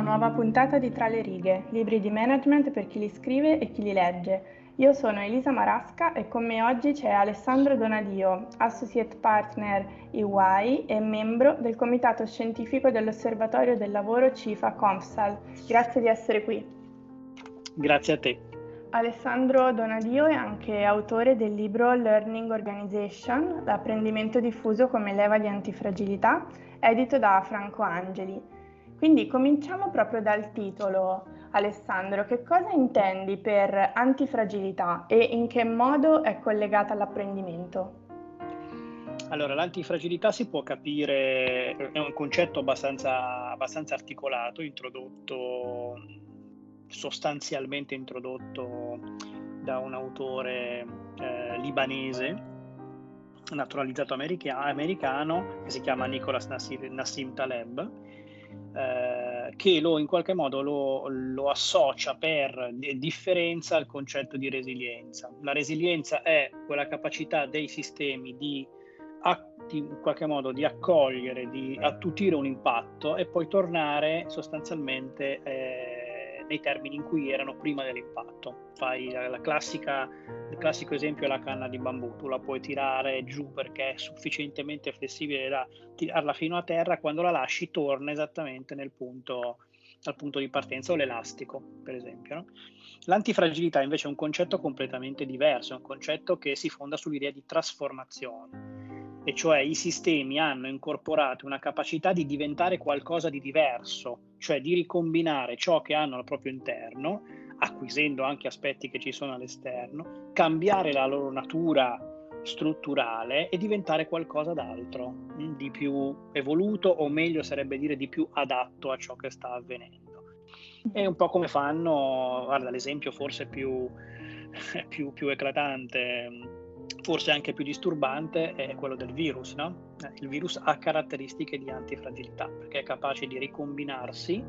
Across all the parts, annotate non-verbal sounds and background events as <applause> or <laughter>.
Nuova puntata di Tra le righe, libri di management per chi li scrive e chi li legge. Io sono Elisa Marasca e con me oggi c'è Alessandro Donadio, Associate Partner EY e membro del Comitato Scientifico dell'Osservatorio del Lavoro CIFA Comsal. Grazie di essere qui. Grazie a te. Alessandro Donadio è anche autore del libro Learning Organization, l'apprendimento diffuso come leva di antifragilità, edito da Franco Angeli. Quindi cominciamo proprio dal titolo, Alessandro. Che cosa intendi per antifragilità e in che modo è collegata all'apprendimento? Allora, l'antifragilità si può capire, è un concetto abbastanza, abbastanza articolato, introdotto, sostanzialmente introdotto da un autore eh, libanese, naturalizzato america- americano, che si chiama Nicolas Nassim, Nassim Taleb, eh, che lo in qualche modo lo, lo associa per differenza al concetto di resilienza. La resilienza è quella capacità dei sistemi di, in qualche modo di accogliere, di attutire un impatto e poi tornare sostanzialmente eh, nei termini in cui erano prima dell'impatto. Fai la, la classica, il classico esempio è la canna di bambù, tu la puoi tirare giù perché è sufficientemente flessibile da tirarla fino a terra, quando la lasci torna esattamente nel punto, al punto di partenza o l'elastico, per esempio. No? L'antifragilità invece è un concetto completamente diverso, è un concetto che si fonda sull'idea di trasformazione e cioè i sistemi hanno incorporato una capacità di diventare qualcosa di diverso, cioè di ricombinare ciò che hanno al proprio interno, acquisendo anche aspetti che ci sono all'esterno, cambiare la loro natura strutturale e diventare qualcosa d'altro, mm, di più evoluto o meglio sarebbe dire di più adatto a ciò che sta avvenendo. È un po' come fanno, guarda l'esempio forse più, <laughs> più, più eclatante, forse anche più disturbante è quello del virus. No? Il virus ha caratteristiche di antifragilità perché è capace di ricombinarsi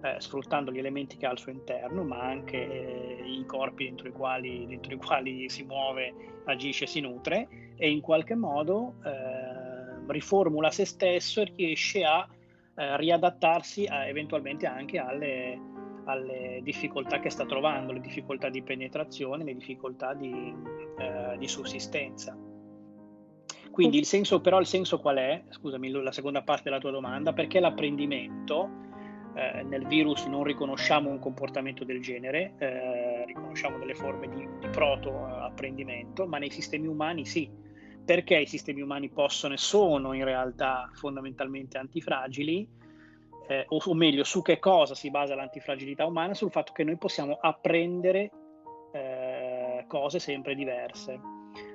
eh, sfruttando gli elementi che ha al suo interno, ma anche eh, i corpi dentro i, quali, dentro i, quali, <laughs> si muove, agisce, si nutre e in qualche modo eh, riformula se stesso e riesce a eh, riadattarsi a, eventualmente anche alle, alle difficoltà che sta trovando, le difficoltà di penetrazione, le difficoltà di, eh, di sussistenza. Quindi il senso, però il senso qual è? Scusami, la seconda parte della tua domanda, perché l'apprendimento eh, nel virus non riconosciamo un comportamento del genere, eh, riconosciamo delle forme di, di proto-apprendimento, ma nei sistemi umani sì, perché i sistemi umani possono e sono in realtà fondamentalmente antifragili, eh, o, o, meglio, su che cosa si basa l'antifragilità umana? Sul fatto che noi possiamo apprendere eh, cose sempre diverse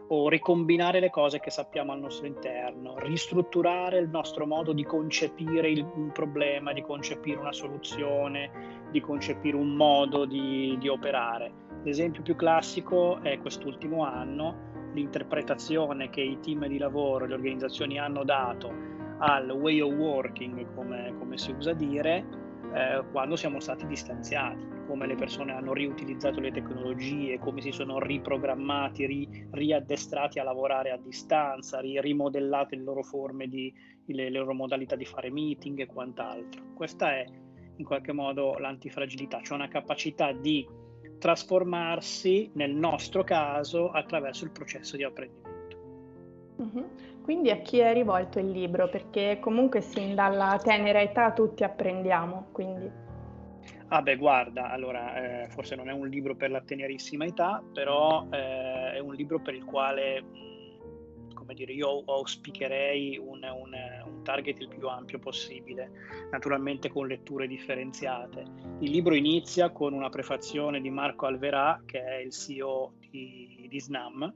o ricombinare le cose che sappiamo al nostro interno, ristrutturare il nostro modo di concepire il, un problema, di concepire una soluzione, di concepire un modo di, di operare. L'esempio più classico è quest'ultimo anno, l'interpretazione che i team di lavoro, le organizzazioni hanno dato al way of working, come, come si usa dire, eh, quando siamo stati distanziati, come le persone hanno riutilizzato le tecnologie, come si sono riprogrammati, ri, riaddestrati a lavorare a distanza, ri, rimodellate le loro forme, di, le, le loro modalità di fare meeting e quant'altro. Questa è in qualche modo l'antifragilità, cioè una capacità di trasformarsi, nel nostro caso, attraverso il processo di apprendimento. Mm-hmm. Quindi a chi è rivolto il libro? Perché comunque sin dalla tenera età tutti apprendiamo, quindi... Ah beh, guarda, allora, eh, forse non è un libro per la tenerissima età, però eh, è un libro per il quale, come dire, io auspicherei un, un, un, target il più ampio possibile, naturalmente con letture differenziate. Il libro inizia con una prefazione di Marco Alverà, che è il CEO di, di SNAM,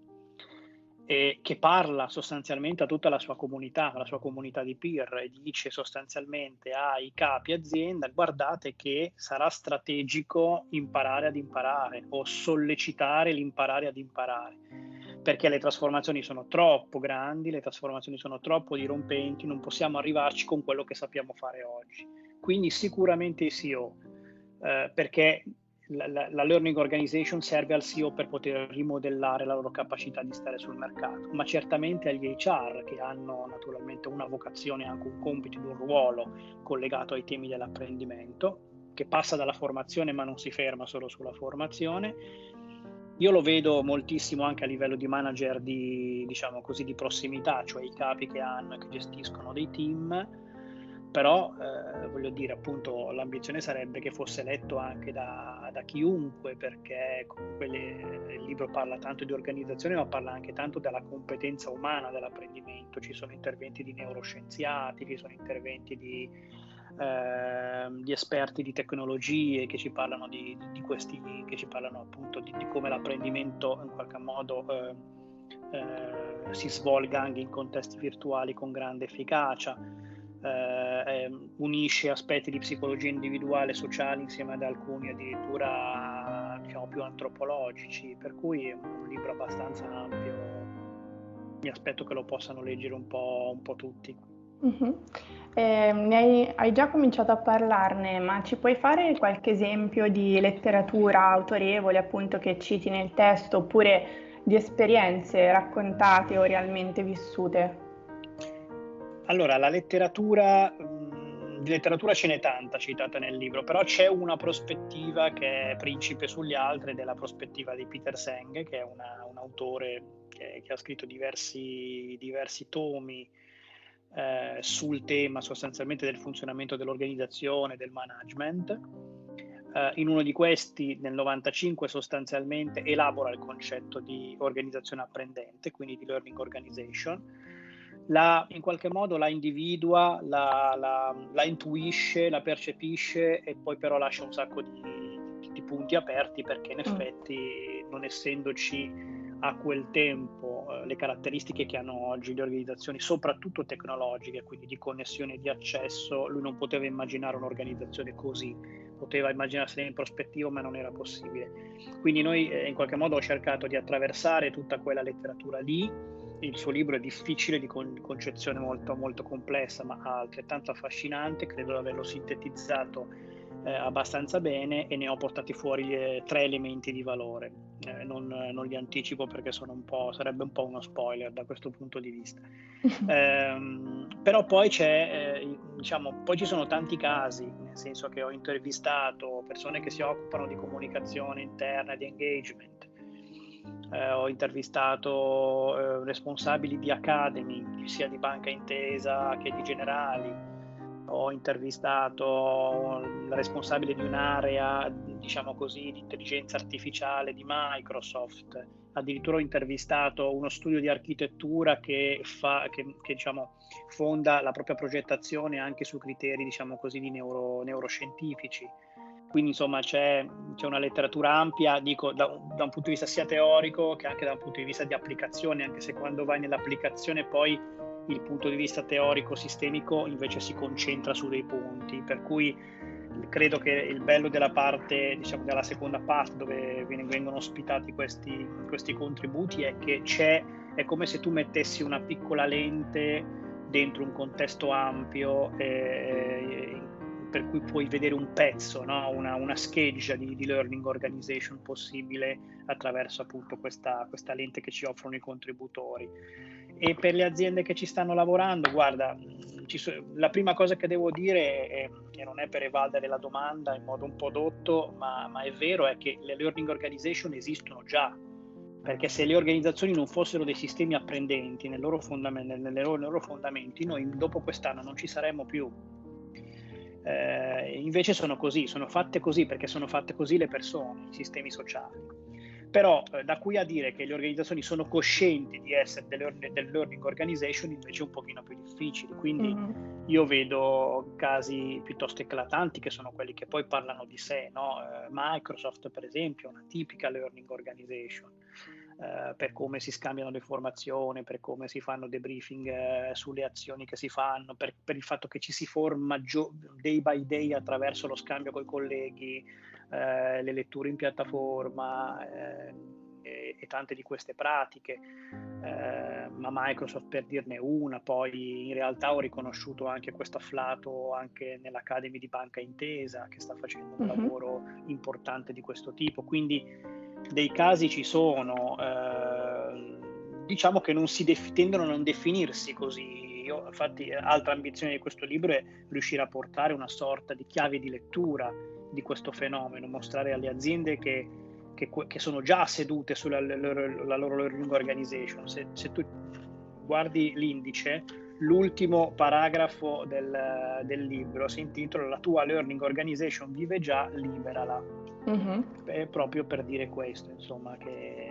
e che parla sostanzialmente a tutta la sua comunità, la sua comunità di peer e dice sostanzialmente ai capi azienda guardate che sarà strategico imparare ad imparare o sollecitare l'imparare ad imparare perché le trasformazioni sono troppo grandi, le trasformazioni sono troppo dirompenti, non possiamo arrivarci con quello che sappiamo fare oggi. Quindi sicuramente i CEO, eh, perché la, la, learning organization serve al CEO per poter rimodellare la loro capacità di stare sul mercato, ma certamente agli HR che hanno naturalmente una vocazione, anche un compito, un ruolo collegato ai temi dell'apprendimento, che passa dalla formazione ma non si ferma solo sulla formazione. Io lo vedo moltissimo anche a livello di manager di, diciamo così, di prossimità, cioè i capi che hanno che gestiscono dei team però eh, voglio dire appunto l'ambizione sarebbe che fosse letto anche da, da chiunque perché comunque le, il libro parla tanto di organizzazione ma parla anche tanto della competenza umana dell'apprendimento. Ci sono interventi di neuroscienziati ci sono interventi di, eh, di esperti di tecnologie che ci parlano di, di, questi che ci parlano appunto di, come l'apprendimento in qualche modo eh, eh, si svolga anche in contesti virtuali con grande efficacia eh, ehm, unisce aspetti di psicologia individuale e sociale insieme ad alcuni addirittura diciamo, più antropologici, per cui è un libro abbastanza ampio. Mi aspetto che lo possano leggere un po', un po tutti. Uh-huh. Eh, hai, hai, già cominciato a parlarne, ma ci puoi fare qualche esempio di letteratura autorevole appunto che citi nel testo oppure di esperienze raccontate o realmente vissute? Allora, la letteratura, mh, di letteratura ce n'è tanta citata nel libro, però c'è una prospettiva che è principe sugli altri ed è la prospettiva di Peter Seng, che è una, un autore che, che, ha scritto diversi, diversi tomi eh, sul tema sostanzialmente del funzionamento dell'organizzazione, del management. Uh, in uno di questi, nel 95, sostanzialmente elabora il concetto di organizzazione apprendente, quindi di learning organization, la, in qualche modo la individua, la, la, la, intuisce, la percepisce e poi però lascia un sacco di, di punti aperti perché in mm. effetti non essendoci a quel tempo eh, le caratteristiche che hanno oggi le organizzazioni, soprattutto tecnologiche, quindi di connessione e di accesso, lui non poteva immaginare un'organizzazione così, poteva immaginarsela in prospettiva ma non era possibile. Quindi noi eh, in qualche modo ho cercato di attraversare tutta quella letteratura lì il suo libro è difficile, di con- concezione molto, molto complessa, ma altrettanto affascinante. Credo di averlo sintetizzato eh, abbastanza bene e ne ho portati fuori eh, tre elementi di valore. Eh, non, non, li anticipo perché un sarebbe un po' uno spoiler da questo punto di vista. <laughs> Ehm, però poi, c'è, eh, diciamo, poi ci sono tanti casi, nel senso che ho intervistato persone che si occupano di comunicazione interna, di engagement eh, ho intervistato eh, responsabili di Academy, sia di Banca Intesa che di Generali, ho intervistato il responsabile di un'area, diciamo così, di intelligenza artificiale di Microsoft, addirittura ho intervistato uno studio di architettura che, fa, che, che diciamo, fonda la propria progettazione anche su criteri, diciamo così, di neuro, neuroscientifici quindi insomma c'è, c'è, una letteratura ampia, dico da, da, un punto di vista sia teorico che anche da un punto di vista di applicazione, anche se quando vai nell'applicazione poi il punto di vista teorico sistemico invece si concentra su dei punti, per cui credo che il bello della parte, diciamo della seconda parte dove vengono ospitati questi, questi contributi è che c'è, è come se tu mettessi una piccola lente dentro un contesto ampio eh, per cui puoi vedere un pezzo, no? una, una, scheggia di, di, learning organization possibile attraverso appunto questa, questa, lente che ci offrono i contributori. E per le aziende che ci stanno lavorando, guarda, so, la prima cosa che devo dire, è, e non è per evadere la domanda in modo un po' dotto, ma, ma è vero, è che le learning organization esistono già, perché se le organizzazioni non fossero dei sistemi apprendenti nel loro fondamenti, loro, nei loro fondamenti, noi dopo quest'anno non ci saremmo più eh, invece sono così, sono fatte così perché sono fatte così le persone, i sistemi sociali. Però eh, da qui a dire che le organizzazioni sono coscienti di essere delle, del learning organization invece è un pochino più difficile. Quindi mm-hmm. io vedo casi piuttosto eclatanti che sono quelli che poi parlano di sé. No? Eh, Microsoft per esempio è una tipica learning organization. eh, per come si scambiano le informazioni, per come si fanno debriefing eh, sulle azioni che si fanno, per, per, il fatto che ci si forma gio- day by day attraverso lo scambio con i colleghi, eh, le letture in piattaforma eh, e, e, tante di queste pratiche, eh, ma Microsoft per dirne una, poi in realtà ho riconosciuto anche questo afflato anche nell'Academy di Banca Intesa che sta facendo un uh-huh. lavoro importante di questo tipo, quindi dei casi ci sono, eh, diciamo che non si def- tendono a non definirsi così. Io, infatti, altra ambizione di questo libro è riuscire a portare una sorta di chiave di lettura di questo fenomeno, mostrare alle aziende che, che, che sono già sedute sulla loro, la loro learning organization. Se, se, tu guardi l'indice, l'ultimo paragrafo del, del libro si intitola La tua learning organization vive già, liberala. Mm-hmm. È proprio per dire questo, insomma, che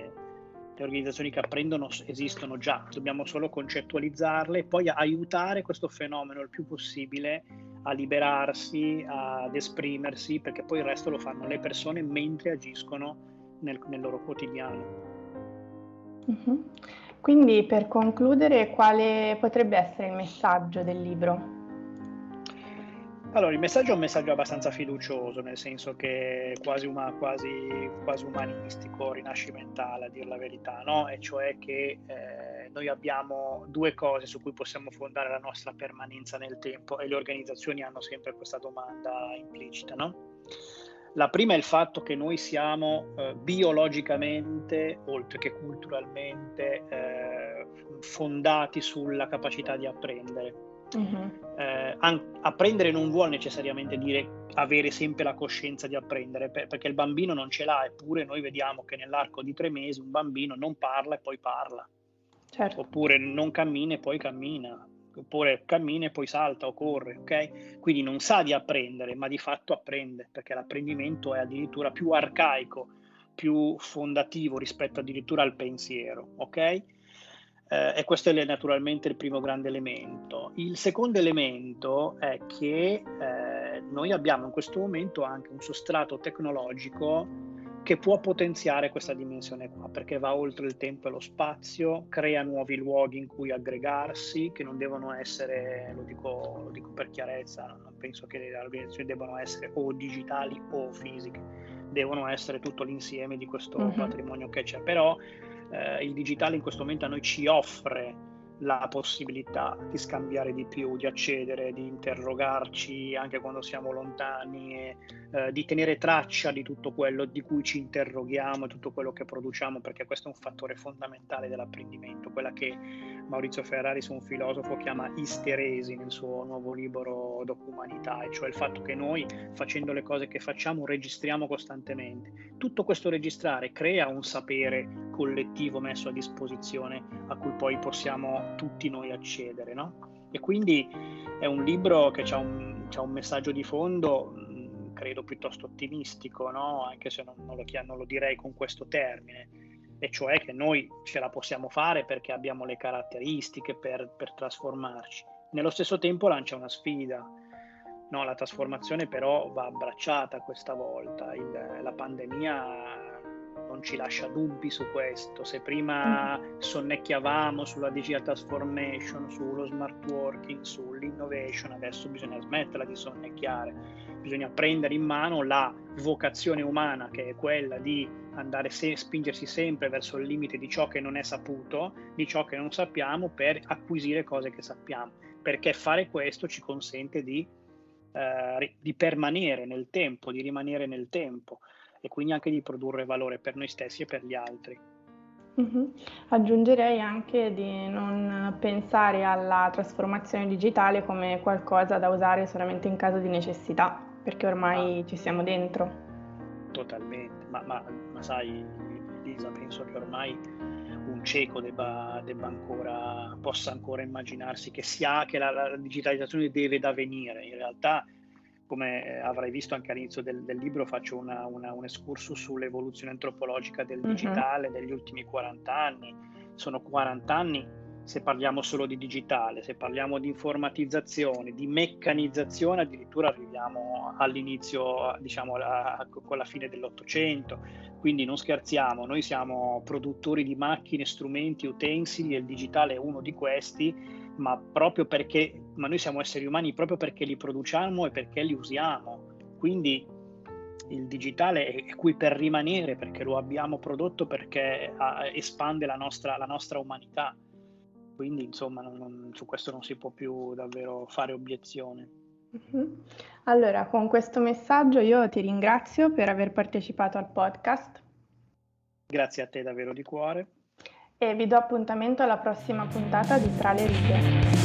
le organizzazioni che apprendono esistono già, dobbiamo solo concettualizzarle e poi aiutare questo fenomeno il più possibile a liberarsi, ad esprimersi, perché poi il resto lo fanno le persone mentre agiscono nel, nel loro quotidiano. Quindi per concludere, quale potrebbe essere il messaggio del libro? Allora, il messaggio è un messaggio abbastanza fiducioso, nel senso che è quasi, uma, quasi, quasi umanistico, rinascimentale a dire la verità, no? E cioè che eh, noi abbiamo due cose su cui possiamo fondare la nostra permanenza nel tempo e le organizzazioni hanno sempre questa domanda implicita, no? La prima è il fatto che noi siamo eh, biologicamente, oltre che culturalmente, eh, fondati sulla capacità di apprendere Uh-huh. Eh, apprendere non vuole necessariamente dire avere sempre la coscienza di apprendere, per- perché il bambino non ce l'ha, eppure noi vediamo che nell'arco di tre mesi un bambino non parla e poi parla, certo. oppure non cammina e poi cammina, oppure cammina e poi salta o corre, ok? Quindi non sa di apprendere, ma di fatto apprende, perché l'apprendimento è addirittura più arcaico, più fondativo rispetto addirittura al pensiero, ok? Eh, e questo è naturalmente il primo grande elemento. Il secondo elemento è che eh, noi abbiamo in questo momento anche un sostrato tecnologico che può potenziare questa dimensione qua, perché va oltre il tempo e lo spazio, crea nuovi luoghi in cui aggregarsi, che non devono essere, lo dico, lo dico per chiarezza, non penso che le organizzazioni debbano essere o digitali o fisiche, devono essere tutto l'insieme di questo uh-huh. patrimonio che c'è, però eh, il digitale in questo momento a noi ci offre la possibilità di scambiare di più, di accedere, di interrogarci anche quando siamo lontani, e, eh, di tenere traccia di tutto quello di cui ci interroghiamo e tutto quello che produciamo, perché questo è un fattore fondamentale dell'apprendimento, quella che Maurizio Ferraris, un filosofo, chiama isteresi nel suo nuovo libro Documanità, e cioè il fatto che noi facendo le cose che facciamo registriamo costantemente. Tutto questo registrare crea un sapere collettivo messo a disposizione a cui poi possiamo tutti noi accedere, no? E quindi è un libro che ha un, un, messaggio di fondo, mm, credo piuttosto ottimistico, no? Anche se non, non, lo, non lo direi con questo termine, e cioè che noi ce la possiamo fare perché abbiamo le caratteristiche per, per trasformarci. Nello stesso tempo lancia una sfida, no, la trasformazione però va abbracciata questa volta, Il, la pandemia non ci lascia dubbi su questo. Se prima mm. sonnecchiavamo sulla digital transformation, sullo smart working, sull'innovation, adesso bisogna smetterla di sonnecchiare, bisogna prendere in mano la vocazione umana che è quella di andare a spingersi sempre verso il limite di ciò che non è saputo, di ciò che non sappiamo per acquisire cose che sappiamo, perché fare questo ci consente di, eh, di permanere nel tempo, di rimanere nel tempo e quindi anche di produrre valore per noi stessi e per gli altri. Mm-hmm. Aggiungerei anche di non pensare alla trasformazione digitale come qualcosa da usare solamente in caso di necessità, perché ormai ah. ci siamo dentro. Totalmente, ma, ma, ma, sai Lisa, penso che ormai un cieco debba, debba ancora, possa ancora immaginarsi che, sia, che la, la digitalizzazione deve da venire. In realtà come eh, avrai visto anche all'inizio del, del libro, faccio una, una, un excursus sull'evoluzione antropologica del mhm. digitale uh-huh. degli ultimi 40 anni. Sono 40 anni se parliamo solo di digitale, se parliamo di informatizzazione, di meccanizzazione, addirittura arriviamo all'inizio, diciamo, alla, con la fine dell'Ottocento. Quindi non scherziamo, noi siamo produttori di macchine, strumenti, utensili e il digitale è uno di questi, ma proprio perché, ma noi siamo esseri umani proprio perché li produciamo e perché li usiamo. Quindi il digitale è qui per rimanere perché lo abbiamo prodotto, perché espande la nostra, la nostra umanità quindi insomma non, non, su questo non si può più davvero fare obiezione. Mm-hmm. Allora, con questo messaggio io ti ringrazio per aver partecipato al podcast. Grazie a te davvero di cuore. E vi do appuntamento alla prossima puntata di Tra le righe.